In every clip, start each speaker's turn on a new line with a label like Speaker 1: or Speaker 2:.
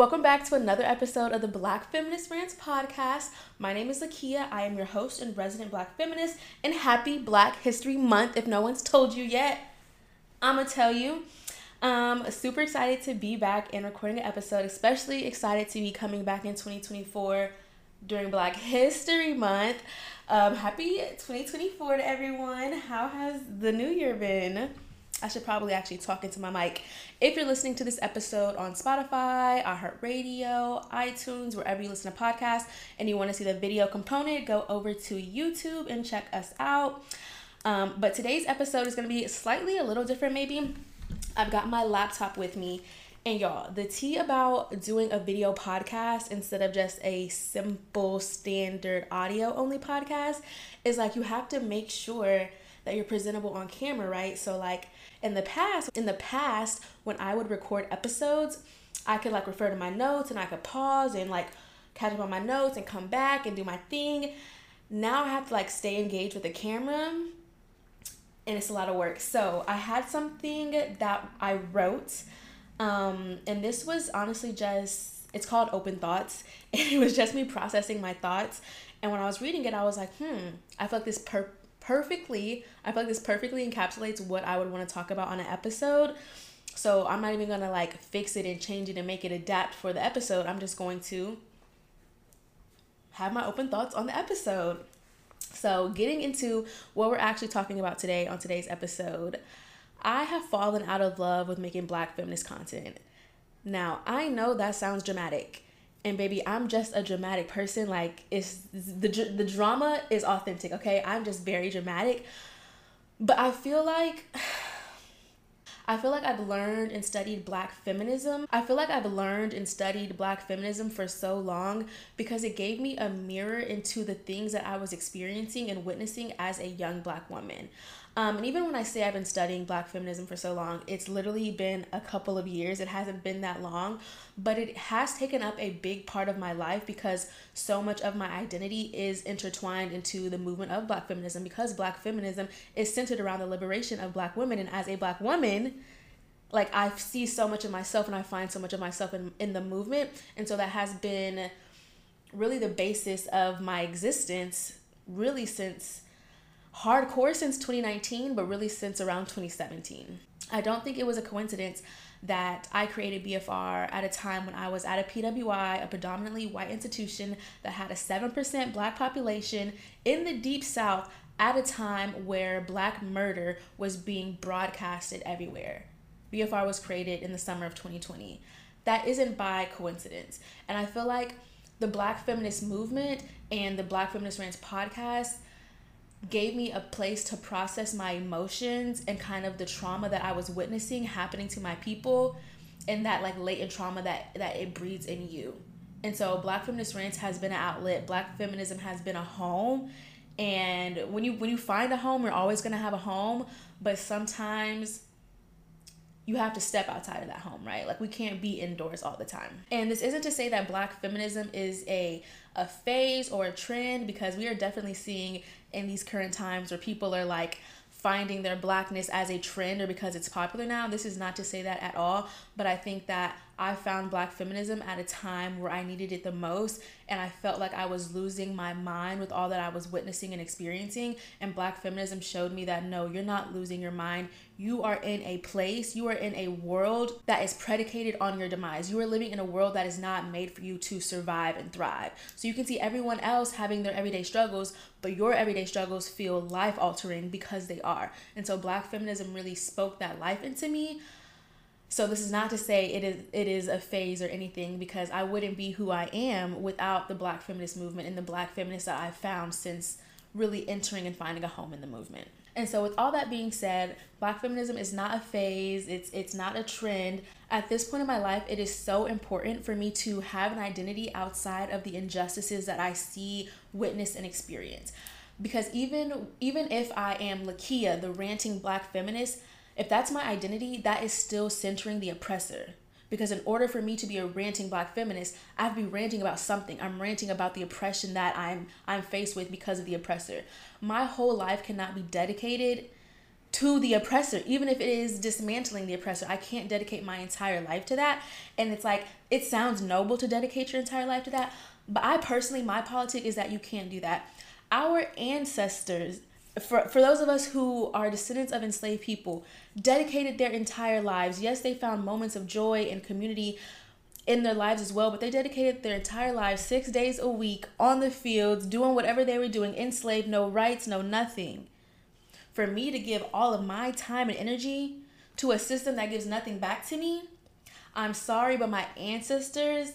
Speaker 1: Welcome back to another episode of the Black Feminist Rants podcast. My name is Lakia. I am your host and resident Black feminist, and happy Black History Month. If no one's told you yet, I'm gonna tell you. Um, super excited to be back and recording an episode, especially excited to be coming back in 2024 during Black History Month. Um, happy 2024 to everyone. How has the new year been? I should probably actually talk into my mic. If you're listening to this episode on Spotify, iHeartRadio, iTunes, wherever you listen to podcasts, and you want to see the video component, go over to YouTube and check us out. Um, but today's episode is going to be slightly a little different, maybe. I've got my laptop with me. And y'all, the tea about doing a video podcast instead of just a simple standard audio only podcast is like you have to make sure that you're presentable on camera, right? So like in the past, in the past when I would record episodes, I could like refer to my notes and I could pause and like catch up on my notes and come back and do my thing. Now I have to like stay engaged with the camera and it's a lot of work. So I had something that I wrote, um, and this was honestly just it's called Open Thoughts, and it was just me processing my thoughts. And when I was reading it, I was like, hmm, I feel like this per- perfectly. I feel like this perfectly encapsulates what I would want to talk about on an episode. So I'm not even gonna like fix it and change it and make it adapt for the episode. I'm just going to have my open thoughts on the episode. So, getting into what we're actually talking about today on today's episode, I have fallen out of love with making black feminist content. Now, I know that sounds dramatic and baby i'm just a dramatic person like it's the the drama is authentic okay i'm just very dramatic but i feel like I feel like I've learned and studied black feminism. I feel like I've learned and studied black feminism for so long because it gave me a mirror into the things that I was experiencing and witnessing as a young black woman. Um, and even when I say I've been studying black feminism for so long, it's literally been a couple of years. It hasn't been that long, but it has taken up a big part of my life because so much of my identity is intertwined into the movement of black feminism because black feminism is centered around the liberation of black women. And as a black woman, like I see so much of myself and I find so much of myself in, in the movement. And so that has been really the basis of my existence, really since hardcore since 2019, but really since around 2017. I don't think it was a coincidence that I created BFR at a time when I was at a PWI, a predominantly white institution that had a 7% black population in the deep south at a time where black murder was being broadcasted everywhere. BFR was created in the summer of 2020. That isn't by coincidence. And I feel like the black feminist movement and the Black Feminist Rants podcast gave me a place to process my emotions and kind of the trauma that I was witnessing happening to my people and that like latent trauma that that it breeds in you. And so Black Feminist Rants has been an outlet. Black feminism has been a home. And when you when you find a home, you're always gonna have a home, but sometimes you have to step outside of that home, right? Like we can't be indoors all the time. And this isn't to say that black feminism is a a phase or a trend because we are definitely seeing in these current times where people are like finding their blackness as a trend or because it's popular now. This is not to say that at all, but I think that I found black feminism at a time where I needed it the most and I felt like I was losing my mind with all that I was witnessing and experiencing and black feminism showed me that no, you're not losing your mind. You are in a place, you are in a world that is predicated on your demise. You are living in a world that is not made for you to survive and thrive. So you can see everyone else having their everyday struggles, but your everyday struggles feel life altering because they are. And so black feminism really spoke that life into me. So this is not to say it is it is a phase or anything because I wouldn't be who I am without the black feminist movement and the black feminists that I've found since really entering and finding a home in the movement. And so with all that being said, black feminism is not a phase, it's it's not a trend. At this point in my life, it is so important for me to have an identity outside of the injustices that I see, witness and experience. Because even even if I am Lakia, the ranting black feminist, if that's my identity, that is still centering the oppressor. Because in order for me to be a ranting black feminist, I have to be ranting about something. I'm ranting about the oppression that I'm I'm faced with because of the oppressor. My whole life cannot be dedicated to the oppressor, even if it is dismantling the oppressor. I can't dedicate my entire life to that. And it's like, it sounds noble to dedicate your entire life to that. But I personally, my politic is that you can't do that. Our ancestors, for, for those of us who are descendants of enslaved people, dedicated their entire lives. Yes, they found moments of joy and community in their lives as well, but they dedicated their entire lives six days a week on the fields, doing whatever they were doing, enslaved, no rights, no nothing for me to give all of my time and energy to a system that gives nothing back to me, I'm sorry, but my ancestors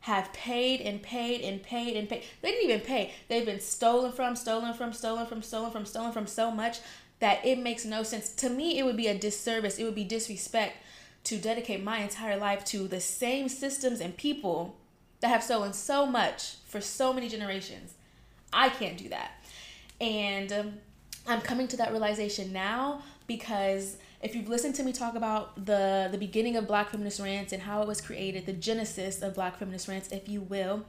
Speaker 1: have paid and paid and paid and paid. They didn't even pay. They've been stolen from, stolen from, stolen from, stolen from, stolen from so much that it makes no sense. To me, it would be a disservice, it would be disrespect to dedicate my entire life to the same systems and people that have stolen so much for so many generations. I can't do that. And um, I'm coming to that realization now because if you've listened to me talk about the the beginning of Black Feminist Rants and how it was created, the genesis of Black Feminist Rants, if you will,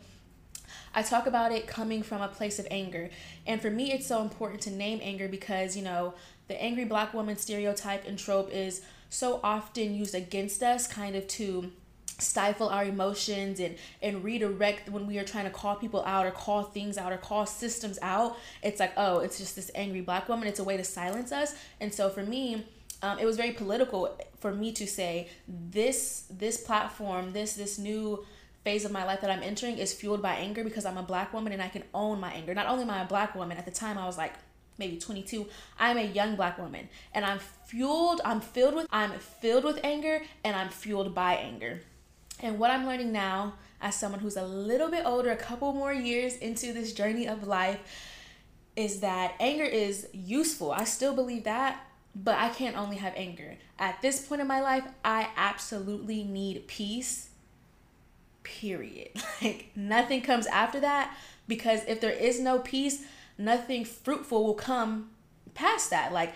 Speaker 1: I talk about it coming from a place of anger. And for me, it's so important to name anger because, you know, the angry black woman stereotype and trope is so often used against us, kind of to stifle our emotions and and redirect when we are trying to call people out or call things out or call systems out. It's like oh it's just this angry black woman. It's a way to silence us. And so for me um, it was very political for me to say this this platform this this new phase of my life that i'm entering is fueled by anger because i'm a black woman and i can own my anger not only am i a black woman at the time i was like maybe 22 i'm a young black woman and i'm fueled i'm filled with i'm filled with anger and i'm fueled by anger and what I'm learning now, as someone who's a little bit older, a couple more years into this journey of life, is that anger is useful. I still believe that, but I can't only have anger. At this point in my life, I absolutely need peace. Period. Like nothing comes after that because if there is no peace, nothing fruitful will come past that. Like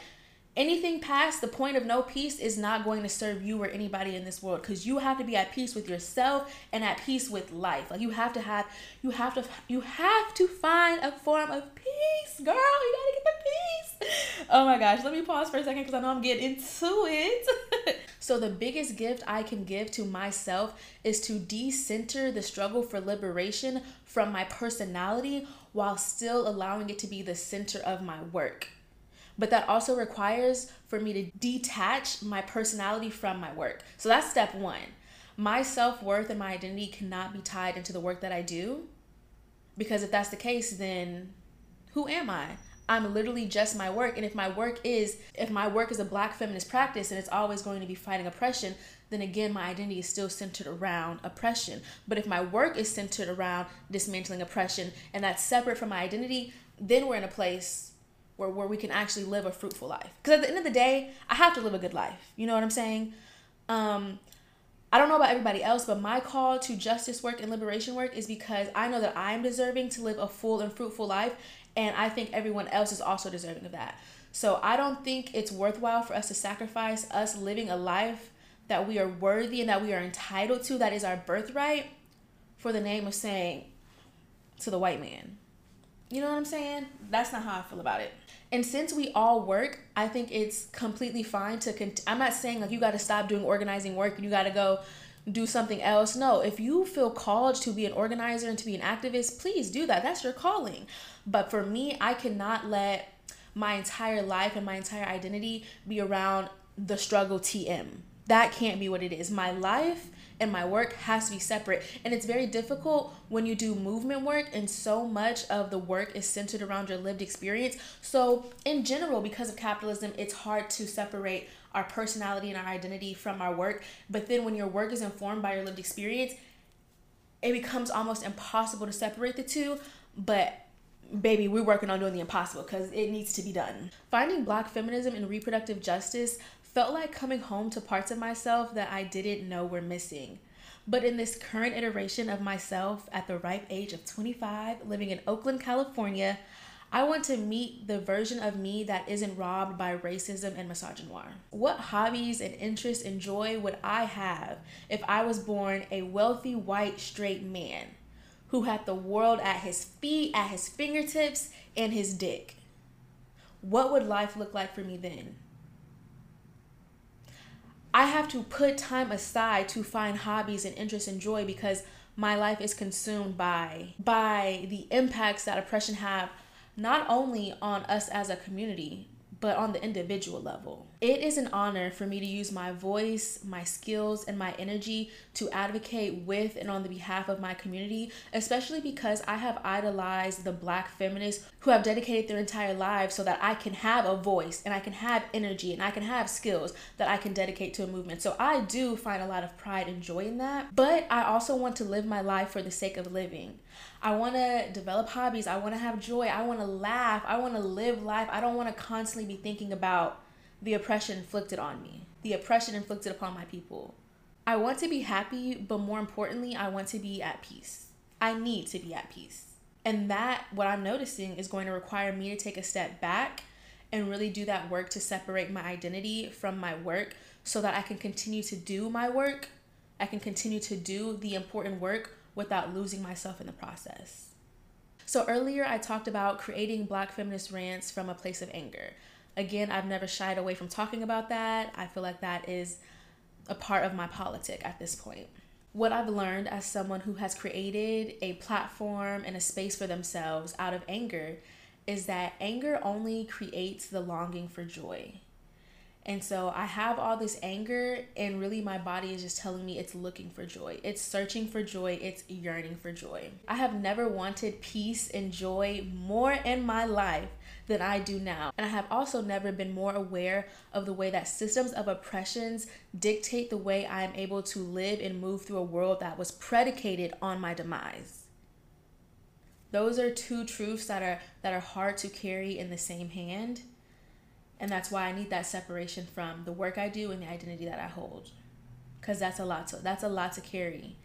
Speaker 1: anything past the point of no peace is not going to serve you or anybody in this world because you have to be at peace with yourself and at peace with life. Like you have to have you have to you have to find a form of peace girl. You gotta get the peace. Oh my gosh let me pause for a second because i know i'm getting into it. So the biggest gift i can give to myself is to decenter the struggle for liberation from my personality while still allowing it to be the center of my work but that also requires for me to detach my personality from my work. So that's step one. My self worth and my identity cannot be tied into the work that I do. Because if that's the case, then who am I? I'm literally just my work. And if my work is, if my work is a black feminist practice and it's always going to be fighting oppression, then again, my identity is still centered around oppression. But if my work is centered around dismantling oppression and that's separate from my identity, then we're in a place where, where we can actually live a fruitful life. Because at the end of the day, I have to live a good life. You know what I'm saying? Um, I don't know about everybody else, but my call to justice work and liberation work is because I know that I'm deserving to live a full and fruitful life, and I think everyone else is also deserving of that. So I don't think it's worthwhile for us to sacrifice us living a life that we are worthy and that we are entitled to, that is our birthright, for the name of saying to the white man. You know what I'm saying? That's not how I feel about it. And since we all work, I think it's completely fine to. Cont- I'm not saying like you got to stop doing organizing work and you got to go do something else. No, if you feel called to be an organizer and to be an activist, please do that. That's your calling. But for me, I cannot let my entire life and my entire identity be around the struggle TM. That can't be what it is. My life and my work has to be separate. And it's very difficult when you do movement work and so much of the work is centered around your lived experience. So, in general, because of capitalism, it's hard to separate our personality and our identity from our work. But then when your work is informed by your lived experience, it becomes almost impossible to separate the two. But baby, we're working on doing the impossible because it needs to be done. Finding black feminism and reproductive justice felt like coming home to parts of myself that I didn't know were missing. But in this current iteration of myself at the ripe age of 25, living in Oakland, California, I want to meet the version of me that isn't robbed by racism and misogynoir. What hobbies and interests and joy would I have if I was born a wealthy, white, straight man who had the world at his feet, at his fingertips, and his dick? What would life look like for me then? I have to put time aside to find hobbies and interests and joy because my life is consumed by by the impacts that oppression have not only on us as a community but on the individual level. It is an honor for me to use my voice, my skills, and my energy to advocate with and on the behalf of my community, especially because I have idolized the black feminists who have dedicated their entire lives so that I can have a voice and I can have energy and I can have skills that I can dedicate to a movement. So I do find a lot of pride and joy in that, but I also want to live my life for the sake of living. I want to develop hobbies. I want to have joy. I want to laugh. I want to live life. I don't want to constantly be thinking about the oppression inflicted on me, the oppression inflicted upon my people. I want to be happy, but more importantly, I want to be at peace. I need to be at peace. And that, what I'm noticing, is going to require me to take a step back and really do that work to separate my identity from my work so that I can continue to do my work. I can continue to do the important work without losing myself in the process. So, earlier I talked about creating Black feminist rants from a place of anger. Again, I've never shied away from talking about that. I feel like that is a part of my politic at this point. What I've learned as someone who has created a platform and a space for themselves out of anger is that anger only creates the longing for joy. And so I have all this anger, and really my body is just telling me it's looking for joy. It's searching for joy. It's yearning for joy. I have never wanted peace and joy more in my life than I do now. And I have also never been more aware of the way that systems of oppressions dictate the way I am able to live and move through a world that was predicated on my demise. Those are two truths that are that are hard to carry in the same hand and that's why I need that separation from the work I do and the identity that I hold. Cuz that's a lot to that's a lot to carry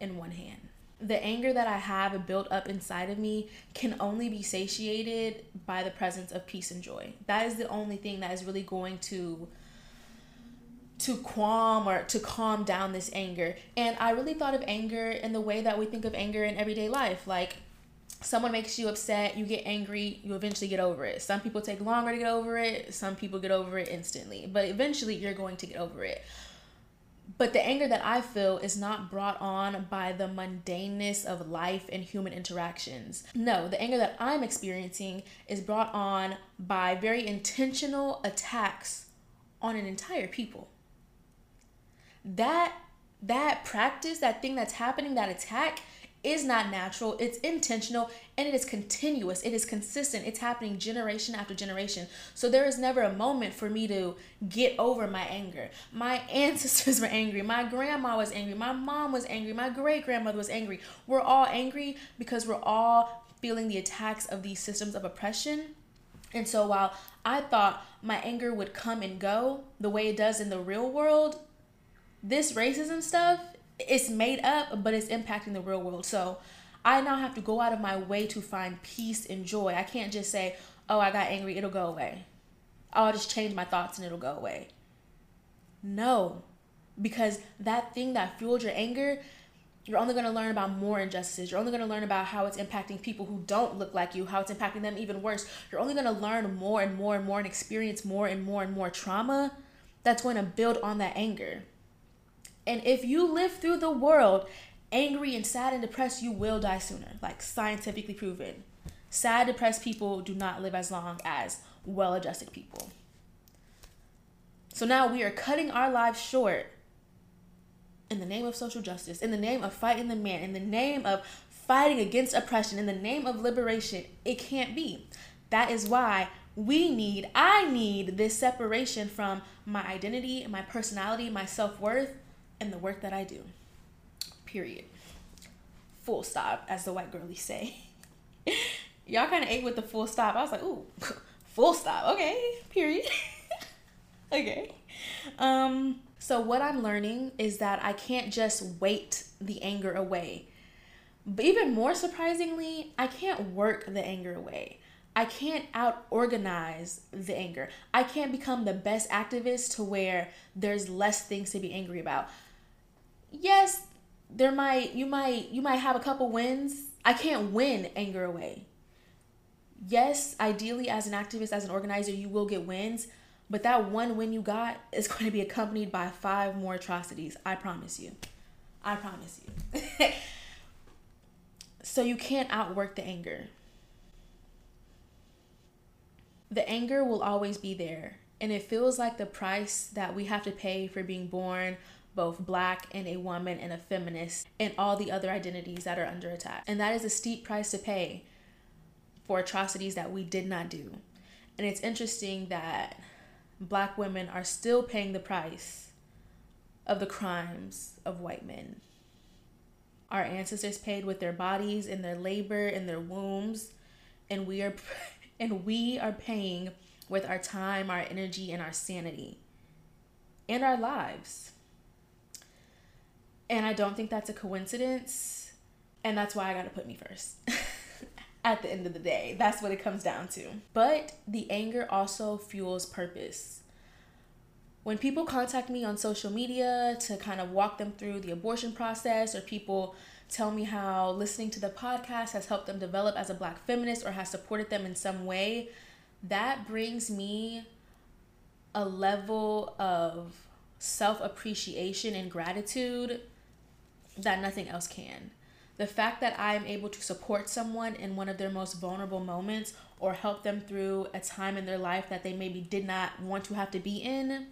Speaker 1: in one hand. The anger that I have built up inside of me can only be satiated by the presence of peace and joy. That is the only thing that is really going to to calm or to calm down this anger. And I really thought of anger in the way that we think of anger in everyday life. Like someone makes you upset, you get angry, you eventually get over it. Some people take longer to get over it, some people get over it instantly, but eventually you're going to get over it. But the anger that I feel is not brought on by the mundaneness of life and human interactions. No, the anger that I'm experiencing is brought on by very intentional attacks on an entire people. That that practice, that thing that's happening, that attack is not natural, it's intentional, and it is continuous. It is consistent. It's happening generation after generation. So there is never a moment for me to get over my anger. My ancestors were angry. My grandma was angry. My mom was angry. My great grandmother was angry. We're all angry because we're all feeling the attacks of these systems of oppression. And so while I thought my anger would come and go the way it does in the real world, this racism stuff it's made up, but it's impacting the real world. So I now have to go out of my way to find peace and joy. I can't just say, oh, I got angry, it'll go away. I'll just change my thoughts and it'll go away. No, because that thing that fueled your anger, you're only going to learn about more injustices. You're only going to learn about how it's impacting people who don't look like you, how it's impacting them even worse. You're only going to learn more and more and more and experience more and more and more trauma that's going to build on that anger. And if you live through the world angry and sad and depressed, you will die sooner, like scientifically proven. Sad, depressed people do not live as long as well adjusted people. So now we are cutting our lives short in the name of social justice, in the name of fighting the man, in the name of fighting against oppression, in the name of liberation. It can't be. That is why we need, I need this separation from my identity, my personality, my self worth and the work that I do. Period. Full stop, as the white girlies say. Y'all kind of ate with the full stop. I was like, ooh, full stop. Okay, period. okay. Um, so what I'm learning is that I can't just wait the anger away. But even more surprisingly, I can't work the anger away. I can't out organize the anger. I can't become the best activist to where there's less things to be angry about yes, there might you might you might have a couple wins. I can't win anger away. Yes, ideally as an activist, as an organizer, you will get wins, But that one win you got is going to be accompanied by five more atrocities. I promise you. I promise you. so you can't outwork the anger. The anger will always be there. And it feels like the price that we have to pay for being born both black and a woman and a feminist and all the other identities that are under attack. And that is a steep price to pay for atrocities that we did not do. And it's interesting that black women are still paying the price of the crimes of white men. Our ancestors paid with their bodies and their labor and their wombs, and we are and we are paying with our time, our energy, and our sanity and our lives. And I don't think that's a coincidence. And that's why I got to put me first. At the end of the day, that's what it comes down to. But the anger also fuels purpose. When people contact me on social media to kind of walk them through the abortion process, or people tell me how listening to the podcast has helped them develop as a black feminist or has supported them in some way, that brings me a level of self appreciation and gratitude that nothing else can. The fact that I am able to support someone in one of their most vulnerable moments or help them through a time in their life that they maybe did not want to have to be in,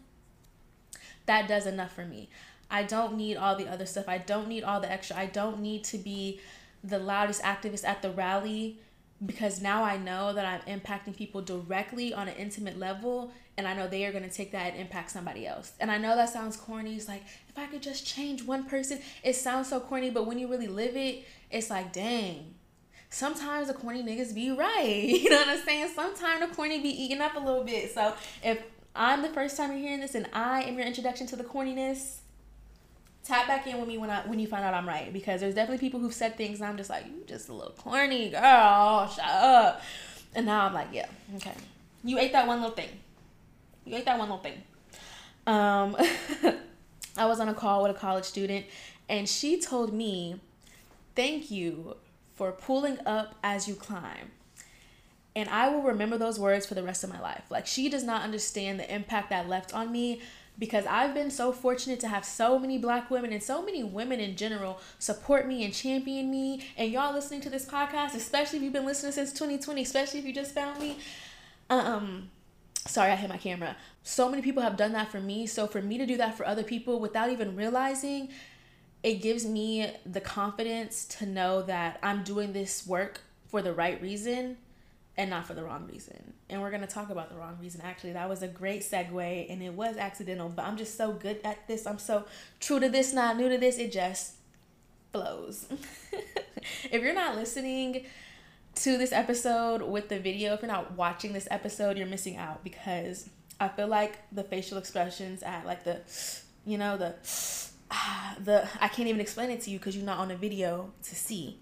Speaker 1: that does enough for me. I don't need all the other stuff. I don't need all the extra. I don't need to be the loudest activist at the rally because now I know that I'm impacting people directly on an intimate level and I know they are going to take that and impact somebody else. And I know that sounds corny. It's like, if I could just change one person, it sounds so corny, but when you really live it, it's like, dang. Sometimes the corny niggas be right. You know what I'm saying? Sometimes the corny be eating up a little bit. So if I'm the first time you're hearing this and I am your introduction to the corniness, tap back in with me when I when you find out I'm right because there's definitely people who've said things and I'm just like you just a little corny girl shut up. And now I'm like yeah okay. You ate that one little thing. You ate that one little thing. Um I was on a call with a college student and she told me thank you for pulling up as you climb. And I will remember those words for the rest of my life. Like she does not understand the impact that left on me because I've been so fortunate to have so many black women and so many women in general support me and champion me. And y'all listening to this podcast, especially if you've been listening since 2020, especially if you just found me. Um, sorry, I hit my camera. So many people have done that for me. So for me to do that for other people without even realizing, it gives me the confidence to know that I'm doing this work for the right reason and not for the wrong reason. And we're going to talk about the wrong reason. Actually, that was a great segue and it was accidental, but I'm just so good at this. I'm so true to this, not new to this. It just flows. if you're not listening to this episode with the video, if you're not watching this episode, you're missing out because I feel like the facial expressions at like the, you know, the, the, I can't even explain it to you because you're not on the video to see.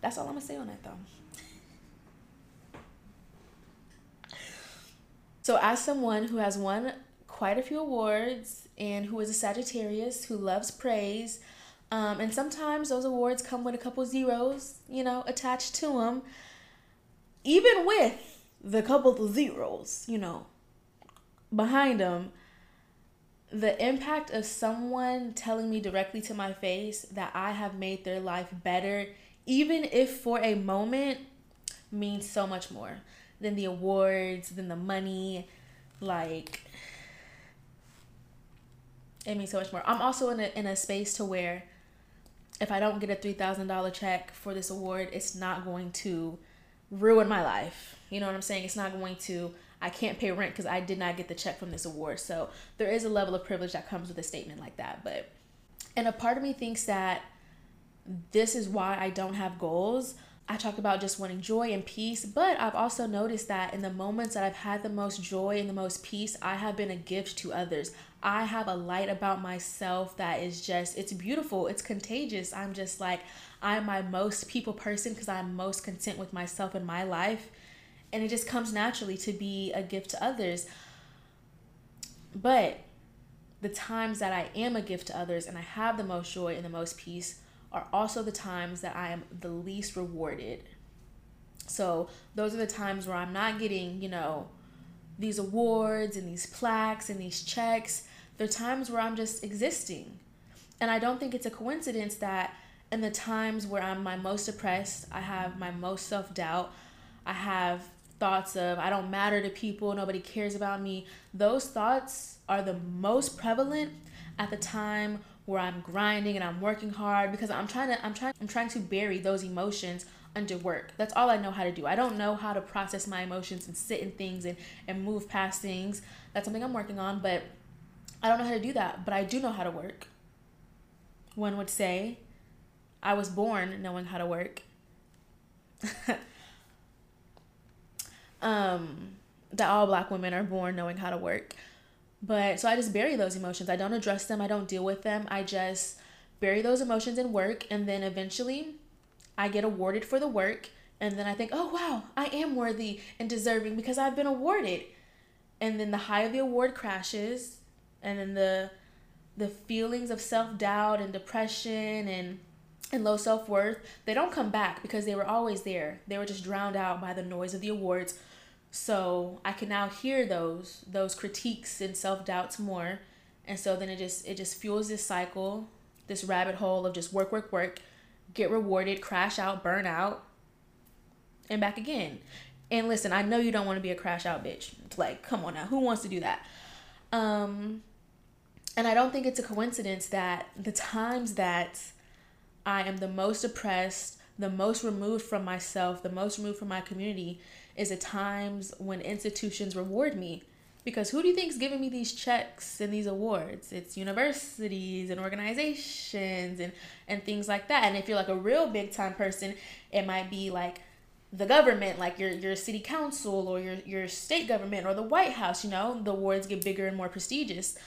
Speaker 1: That's all I'm going to say on that though. So, as someone who has won quite a few awards and who is a Sagittarius who loves praise, um, and sometimes those awards come with a couple zeros, you know, attached to them. Even with the couple zeros, you know, behind them, the impact of someone telling me directly to my face that I have made their life better, even if for a moment, means so much more than the awards, than the money. Like, it means so much more. I'm also in a, in a space to where if I don't get a $3,000 check for this award, it's not going to ruin my life. You know what I'm saying? It's not going to, I can't pay rent because I did not get the check from this award. So there is a level of privilege that comes with a statement like that. But, and a part of me thinks that this is why I don't have goals I talk about just wanting joy and peace, but I've also noticed that in the moments that I've had the most joy and the most peace, I have been a gift to others. I have a light about myself that is just, it's beautiful, it's contagious. I'm just like, I'm my most people person because I'm most content with myself and my life. And it just comes naturally to be a gift to others. But the times that I am a gift to others and I have the most joy and the most peace are also the times that I am the least rewarded. So those are the times where I'm not getting, you know, these awards and these plaques and these checks, they're times where I'm just existing. And I don't think it's a coincidence that in the times where I'm my most depressed, I have my most self doubt, I have thoughts of I don't matter to people, nobody cares about me. Those thoughts are the most prevalent at the time where I'm grinding and I'm working hard because I'm trying to I'm trying I'm trying to bury those emotions under work. That's all I know how to do. I don't know how to process my emotions and sit in things and, and move past things. That's something I'm working on, but I don't know how to do that. But I do know how to work. One would say I was born knowing how to work. um, that all black women are born knowing how to work. But so I just bury those emotions. I don't address them, I don't deal with them. I just bury those emotions in work and then eventually I get awarded for the work and then I think, "Oh wow, I am worthy and deserving because I've been awarded." And then the high of the award crashes and then the the feelings of self-doubt and depression and and low self-worth, they don't come back because they were always there. They were just drowned out by the noise of the awards so i can now hear those those critiques and self-doubts more. And so then it just it just fuels this cycle this rabbit hole of just work work work get rewarded crash out burn out and back again. And listen i know you don't want to be a crash out bitch. It's like come on now who wants to do that? Um and i don't think it's a coincidence that the times that i am the most oppressed the most removed from myself the most removed from my community is at times when institutions reward me. Because who do you think is giving me these checks and these awards? It's universities and organizations and and things like that. And if you're like a real big time person it might be like the government like your your city council or your your state government or the white house you know the awards get bigger and more prestigious.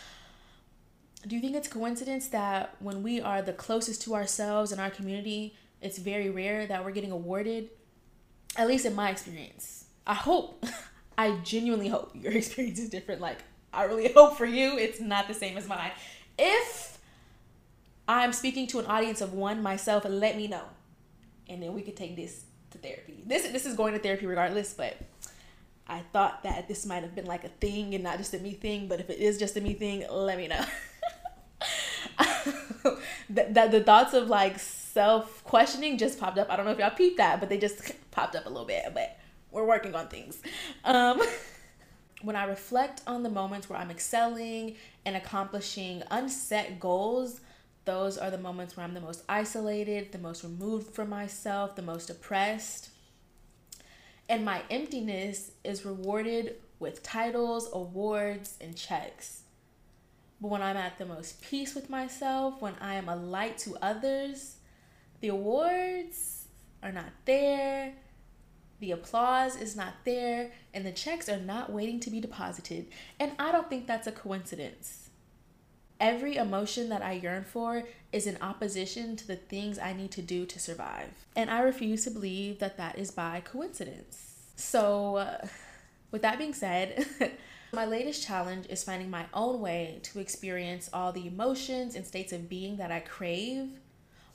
Speaker 1: Do you think it's coincidence that when we are the closest to ourselves and our community it's very rare that we're getting awarded at least in my experience. I hope, I genuinely hope your experience is different. Like, I really hope for you it's not the same as mine. If I'm speaking to an audience of one myself, let me know. And then we could take this to therapy. This this is going to therapy regardless, but I thought that this might have been like a thing and not just a me thing, but if it is just a me thing, let me know. that, that the thoughts of like self questioning just popped up. I don't know if y'all peeped that, but they just popped up a little bit. But we're working on things. Um, when I reflect on the moments where I'm excelling and accomplishing unset goals, those are the moments where I'm the most isolated, the most removed from myself, the most depressed. And my emptiness is rewarded with titles, awards, and checks. But when I'm at the most peace with myself, when I am a light to others, the awards are not there, the applause is not there, and the checks are not waiting to be deposited. And I don't think that's a coincidence. Every emotion that I yearn for is in opposition to the things I need to do to survive. And I refuse to believe that that is by coincidence. So, uh, with that being said, my latest challenge is finding my own way to experience all the emotions and states of being that I crave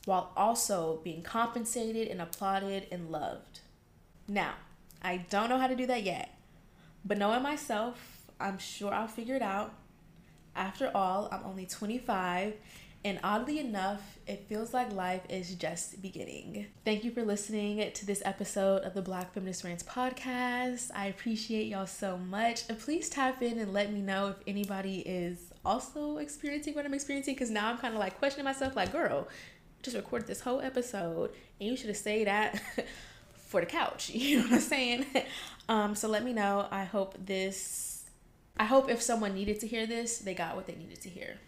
Speaker 1: while also being compensated and applauded and loved. Now, I don't know how to do that yet, but knowing myself, I'm sure I'll figure it out. After all, I'm only 25, and oddly enough, it feels like life is just beginning. Thank you for listening to this episode of the Black Feminist Rants podcast. I appreciate y'all so much. And please tap in and let me know if anybody is also experiencing what I'm experiencing because now I'm kind of like questioning myself like, girl, just recorded this whole episode and you should have stayed that for the couch. You know what I'm saying? Um, so let me know. I hope this, I hope if someone needed to hear this, they got what they needed to hear.